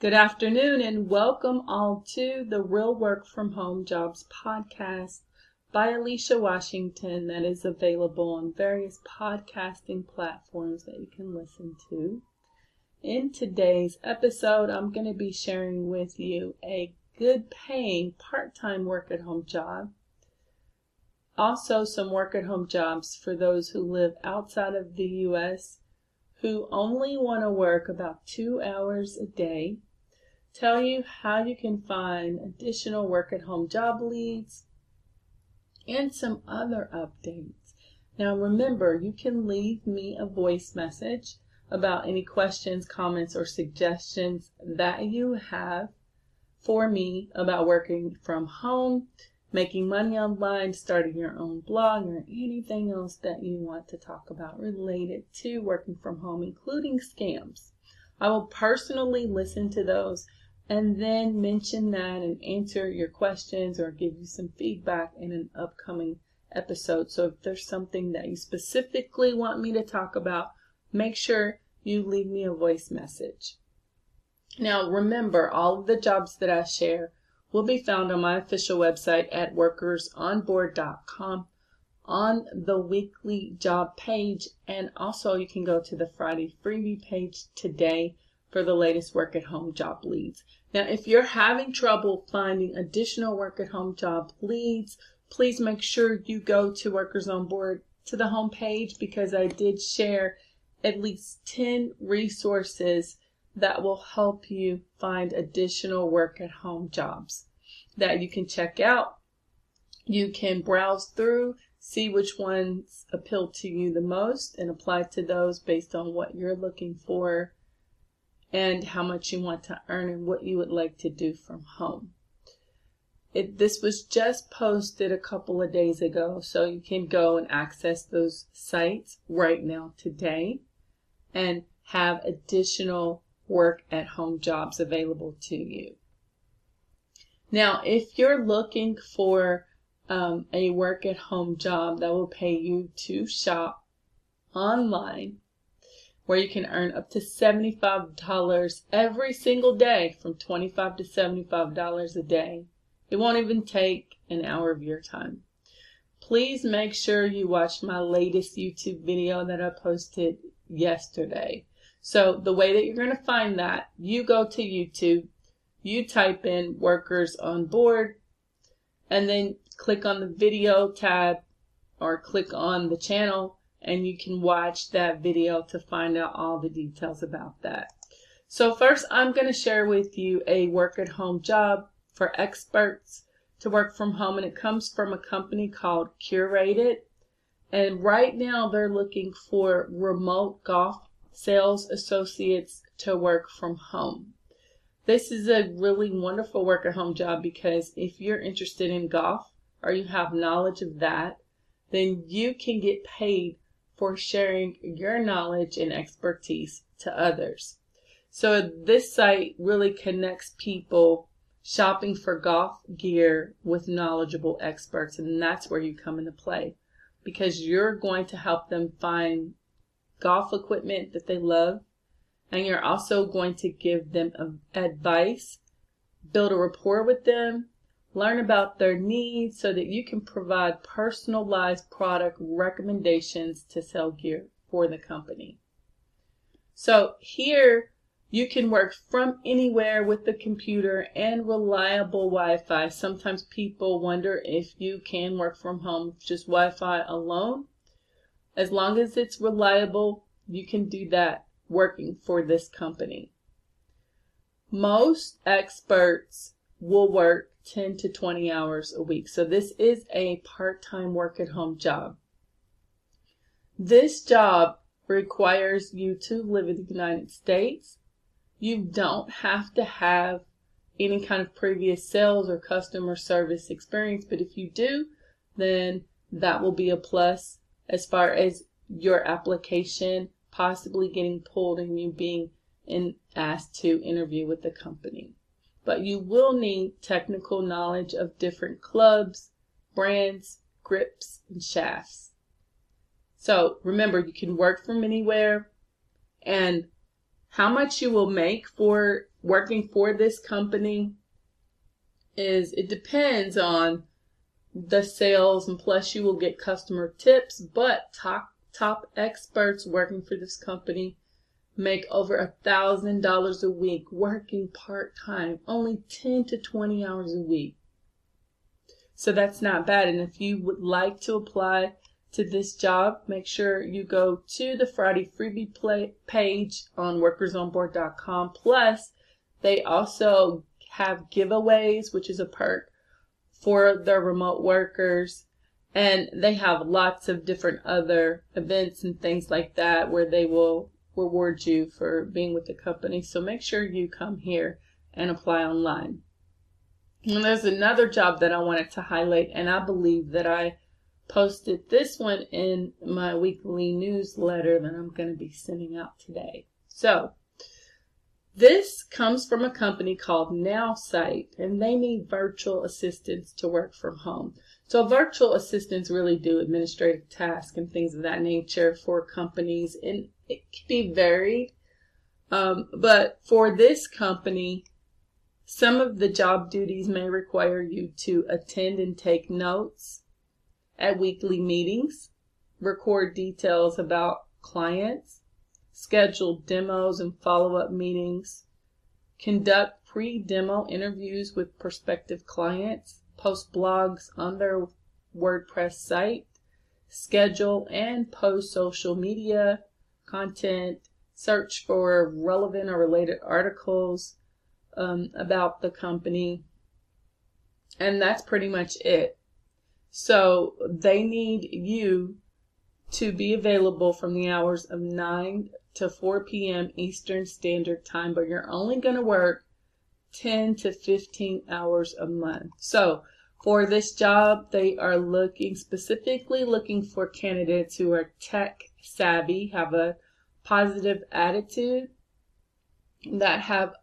Good afternoon and welcome all to the Real Work from Home Jobs podcast by Alicia Washington that is available on various podcasting platforms that you can listen to. In today's episode, I'm going to be sharing with you a good paying part time work at home job. Also, some work at home jobs for those who live outside of the U.S. who only want to work about two hours a day tell you how you can find additional work at home job leads, and some other updates. Now, remember, you can leave me a voice message about any questions, comments, or suggestions that you have for me about working from home, making money online, starting your own blog, or anything else that you want to talk about related to working from home, including scams. I will personally listen to those and then mention that and answer your questions or give you some feedback in an upcoming episode. So if there's something that you specifically want me to talk about, make sure you leave me a voice message. Now remember, all of the jobs that I share will be found on my official website at workersonboard.com on the weekly job page and also you can go to the Friday freebie page today for the latest work at home job leads. Now, if you're having trouble finding additional work at home job leads, please make sure you go to Workers on Board to the home page because I did share at least 10 resources that will help you find additional work at home jobs that you can check out. You can browse through, see which ones appeal to you the most, and apply to those based on what you're looking for and how much you want to earn and what you would like to do from home. It, this was just posted a couple of days ago, so you can go and access those sites right now today and have additional work at home jobs available to you. Now, if you're looking for um, a work at home job that will pay you to shop online where you can earn up to $75 every single day from 25 to $75 a day. It won't even take an hour of your time. Please make sure you watch my latest YouTube video that I posted yesterday. So the way that you're going to find that, you go to YouTube, you type in workers on board, and then click on the video tab or click on the channel and you can watch that video to find out all the details about that. So first I'm going to share with you a work at home job for experts to work from home and it comes from a company called Curated. And right now they're looking for remote golf sales associates to work from home. This is a really wonderful work at home job because if you're interested in golf or you have knowledge of that, then you can get paid for sharing your knowledge and expertise to others. So this site really connects people shopping for golf gear with knowledgeable experts and that's where you come into play because you're going to help them find golf equipment that they love and you're also going to give them advice, build a rapport with them, Learn about their needs so that you can provide personalized product recommendations to sell gear for the company. So here you can work from anywhere with the computer and reliable Wi-Fi. Sometimes people wonder if you can work from home just Wi-Fi alone. As long as it's reliable, you can do that working for this company. Most experts will work 10 to 20 hours a week. So this is a part-time work at home job. This job requires you to live in the United States. You don't have to have any kind of previous sales or customer service experience, but if you do, then that will be a plus as far as your application possibly getting pulled and you being in, asked to interview with the company. But you will need technical knowledge of different clubs, brands, grips, and shafts. So remember, you can work from anywhere and how much you will make for working for this company is it depends on the sales and plus you will get customer tips but top top experts working for this company make over a thousand dollars a week working part-time only 10 to 20 hours a week so that's not bad and if you would like to apply to this job, make sure you go to the Friday freebie play page on workersonboard.com. Plus, they also have giveaways, which is a perk for the remote workers. And they have lots of different other events and things like that where they will reward you for being with the company. So make sure you come here and apply online. And there's another job that I wanted to highlight, and I believe that I posted this one in my weekly newsletter that I'm going to be sending out today. So, this comes from a company called NowSite, and they need virtual assistants to work from home. So, virtual assistants really do administrative tasks and things of that nature for companies, and it can be varied. Um, but for this company, some of the job duties may require you to attend and take notes at weekly meetings, record details about clients, schedule demos and follow up meetings, conduct pre demo interviews with prospective clients, post blogs on their WordPress site, schedule and post social media content, search for relevant or related articles um, about the company. And that's pretty much it. So they need you to be available from the hours of 9 to 4 p.m. Eastern Standard Time, but you're only going to work 10 to 15 hours a month. So for this job, they are looking specifically looking for candidates who are tech savvy, have a positive attitude, that have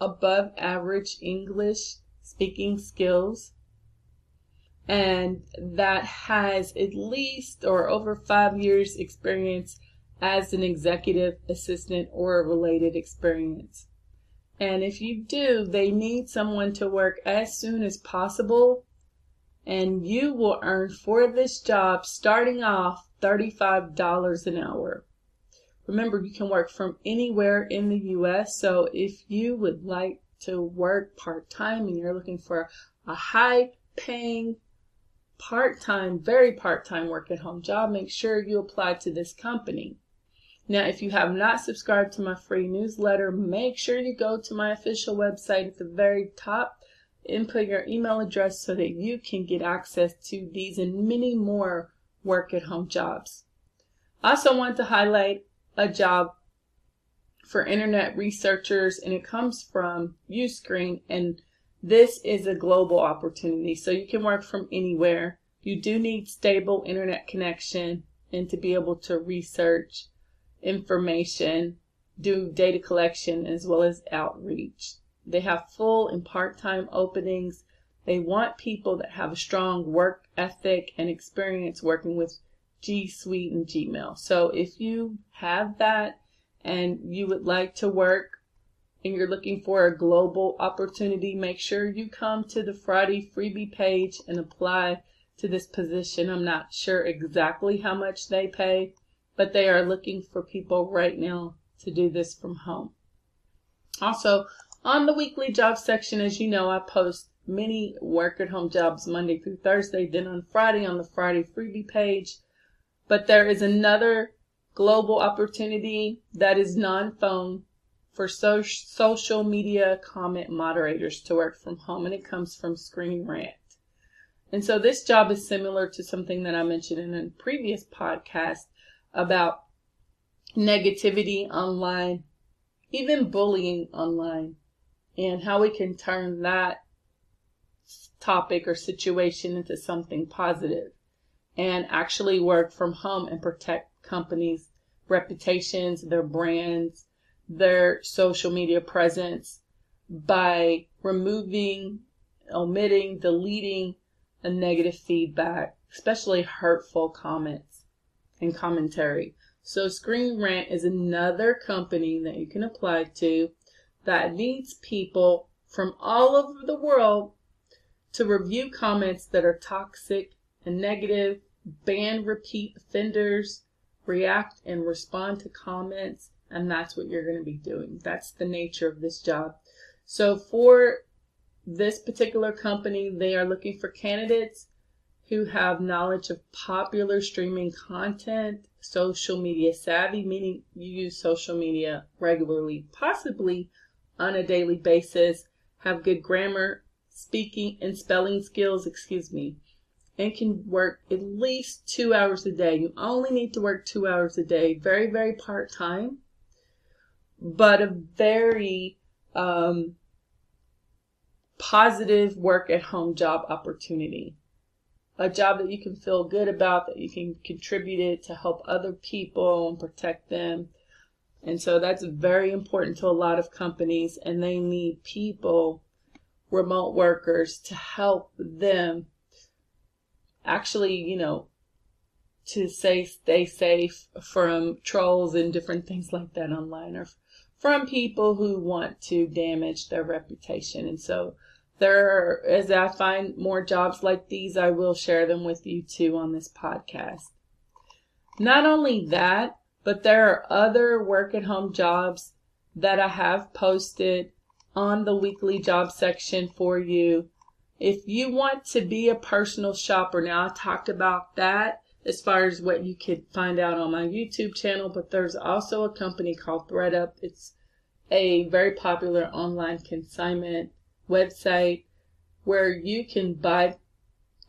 above average English speaking skills, and that has at least or over five years experience as an executive assistant or a related experience. And if you do, they need someone to work as soon as possible. And you will earn for this job starting off $35 an hour. Remember, you can work from anywhere in the U.S. So if you would like to work part time and you're looking for a high paying part time, very part time work at home job, make sure you apply to this company. Now, if you have not subscribed to my free newsletter, make sure you go to my official website at the very top, input your email address so that you can get access to these and many more work at home jobs. I also want to highlight a job for internet researchers, and it comes from Uscreen and this is a global opportunity, so you can work from anywhere. You do need stable internet connection and to be able to research information, do data collection as well as outreach. They have full and part-time openings. They want people that have a strong work ethic and experience working with G Suite and Gmail. So if you have that and you would like to work and you're looking for a global opportunity, make sure you come to the Friday freebie page and apply to this position. I'm not sure exactly how much they pay, but they are looking for people right now to do this from home. Also, on the weekly job section, as you know, I post many work at home jobs Monday through Thursday, then on Friday on the Friday freebie page. But there is another global opportunity that is non phone for so- social media comment moderators to work from home, and it comes from Screen Rant. And so this job is similar to something that I mentioned in a previous podcast about negativity online even bullying online and how we can turn that topic or situation into something positive and actually work from home and protect companies' reputations, their brands, their social media presence by removing, omitting, deleting a negative feedback, especially hurtful comments and commentary. So Screen Rant is another company that you can apply to that needs people from all over the world to review comments that are toxic and negative, ban repeat offenders, react and respond to comments, and that's what you're going to be doing. That's the nature of this job. So for this particular company, they are looking for candidates who have knowledge of popular streaming content, social media savvy, meaning you use social media regularly, possibly on a daily basis, have good grammar, speaking, and spelling skills, excuse me, and can work at least two hours a day. You only need to work two hours a day, very, very part time, but a very um, positive work at home job opportunity. A job that you can feel good about, that you can contribute it to help other people and protect them and so that's very important to a lot of companies, and they need people, remote workers, to help them actually, you know, to say stay safe from trolls and different things like that online or from people who want to damage their reputation. And so there are, as I find more jobs like these, I will share them with you too on this podcast. Not only that, but there are other work at home jobs that I have posted on the weekly job section for you. If you want to be a personal shopper, now I talked about that as far as what you could find out on my YouTube channel, but there's also a company called ThredUp. It's a very popular online consignment website where you can buy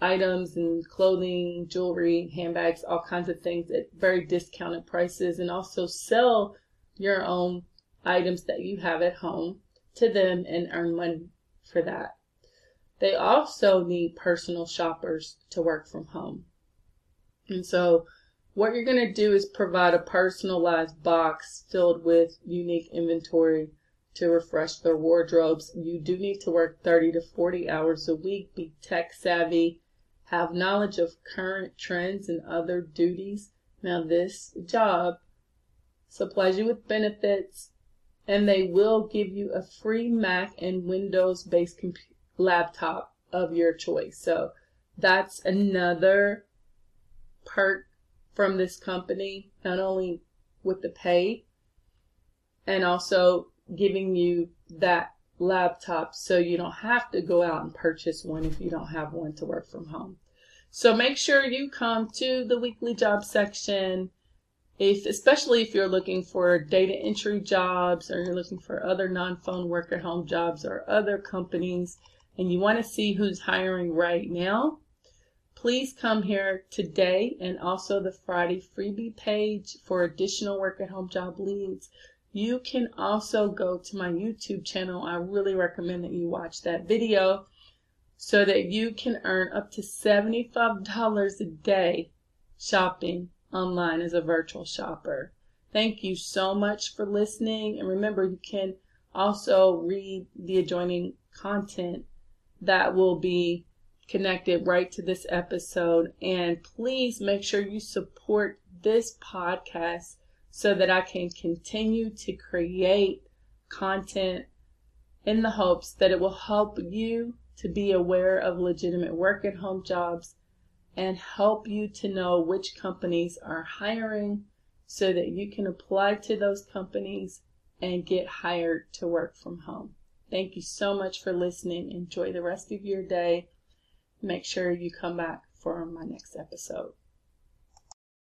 items and clothing, jewelry, handbags, all kinds of things at very discounted prices, and also sell your own items that you have at home to them and earn money for that. They also need personal shoppers to work from home. And so, what you're going to do is provide a personalized box filled with unique inventory to refresh their wardrobes. You do need to work 30 to 40 hours a week, be tech savvy, have knowledge of current trends and other duties. Now, this job supplies you with benefits, and they will give you a free Mac and Windows based comp- laptop of your choice. So, that's another perk from this company, not only with the pay, and also giving you that laptop so you don't have to go out and purchase one if you don't have one to work from home. So make sure you come to the weekly job section if especially if you're looking for data entry jobs or you're looking for other non-phone work at home jobs or other companies and you want to see who's hiring right now, please come here today and also the Friday freebie page for additional work at home job leads. You can also go to my YouTube channel. I really recommend that you watch that video so that you can earn up to $75 a day shopping online as a virtual shopper. Thank you so much for listening. And remember, you can also read the adjoining content that will be connected right to this episode. And please make sure you support this podcast so that I can continue to create content in the hopes that it will help you to be aware of legitimate work at home jobs and help you to know which companies are hiring so that you can apply to those companies and get hired to work from home. Thank you so much for listening. Enjoy the rest of your day. Make sure you come back for my next episode.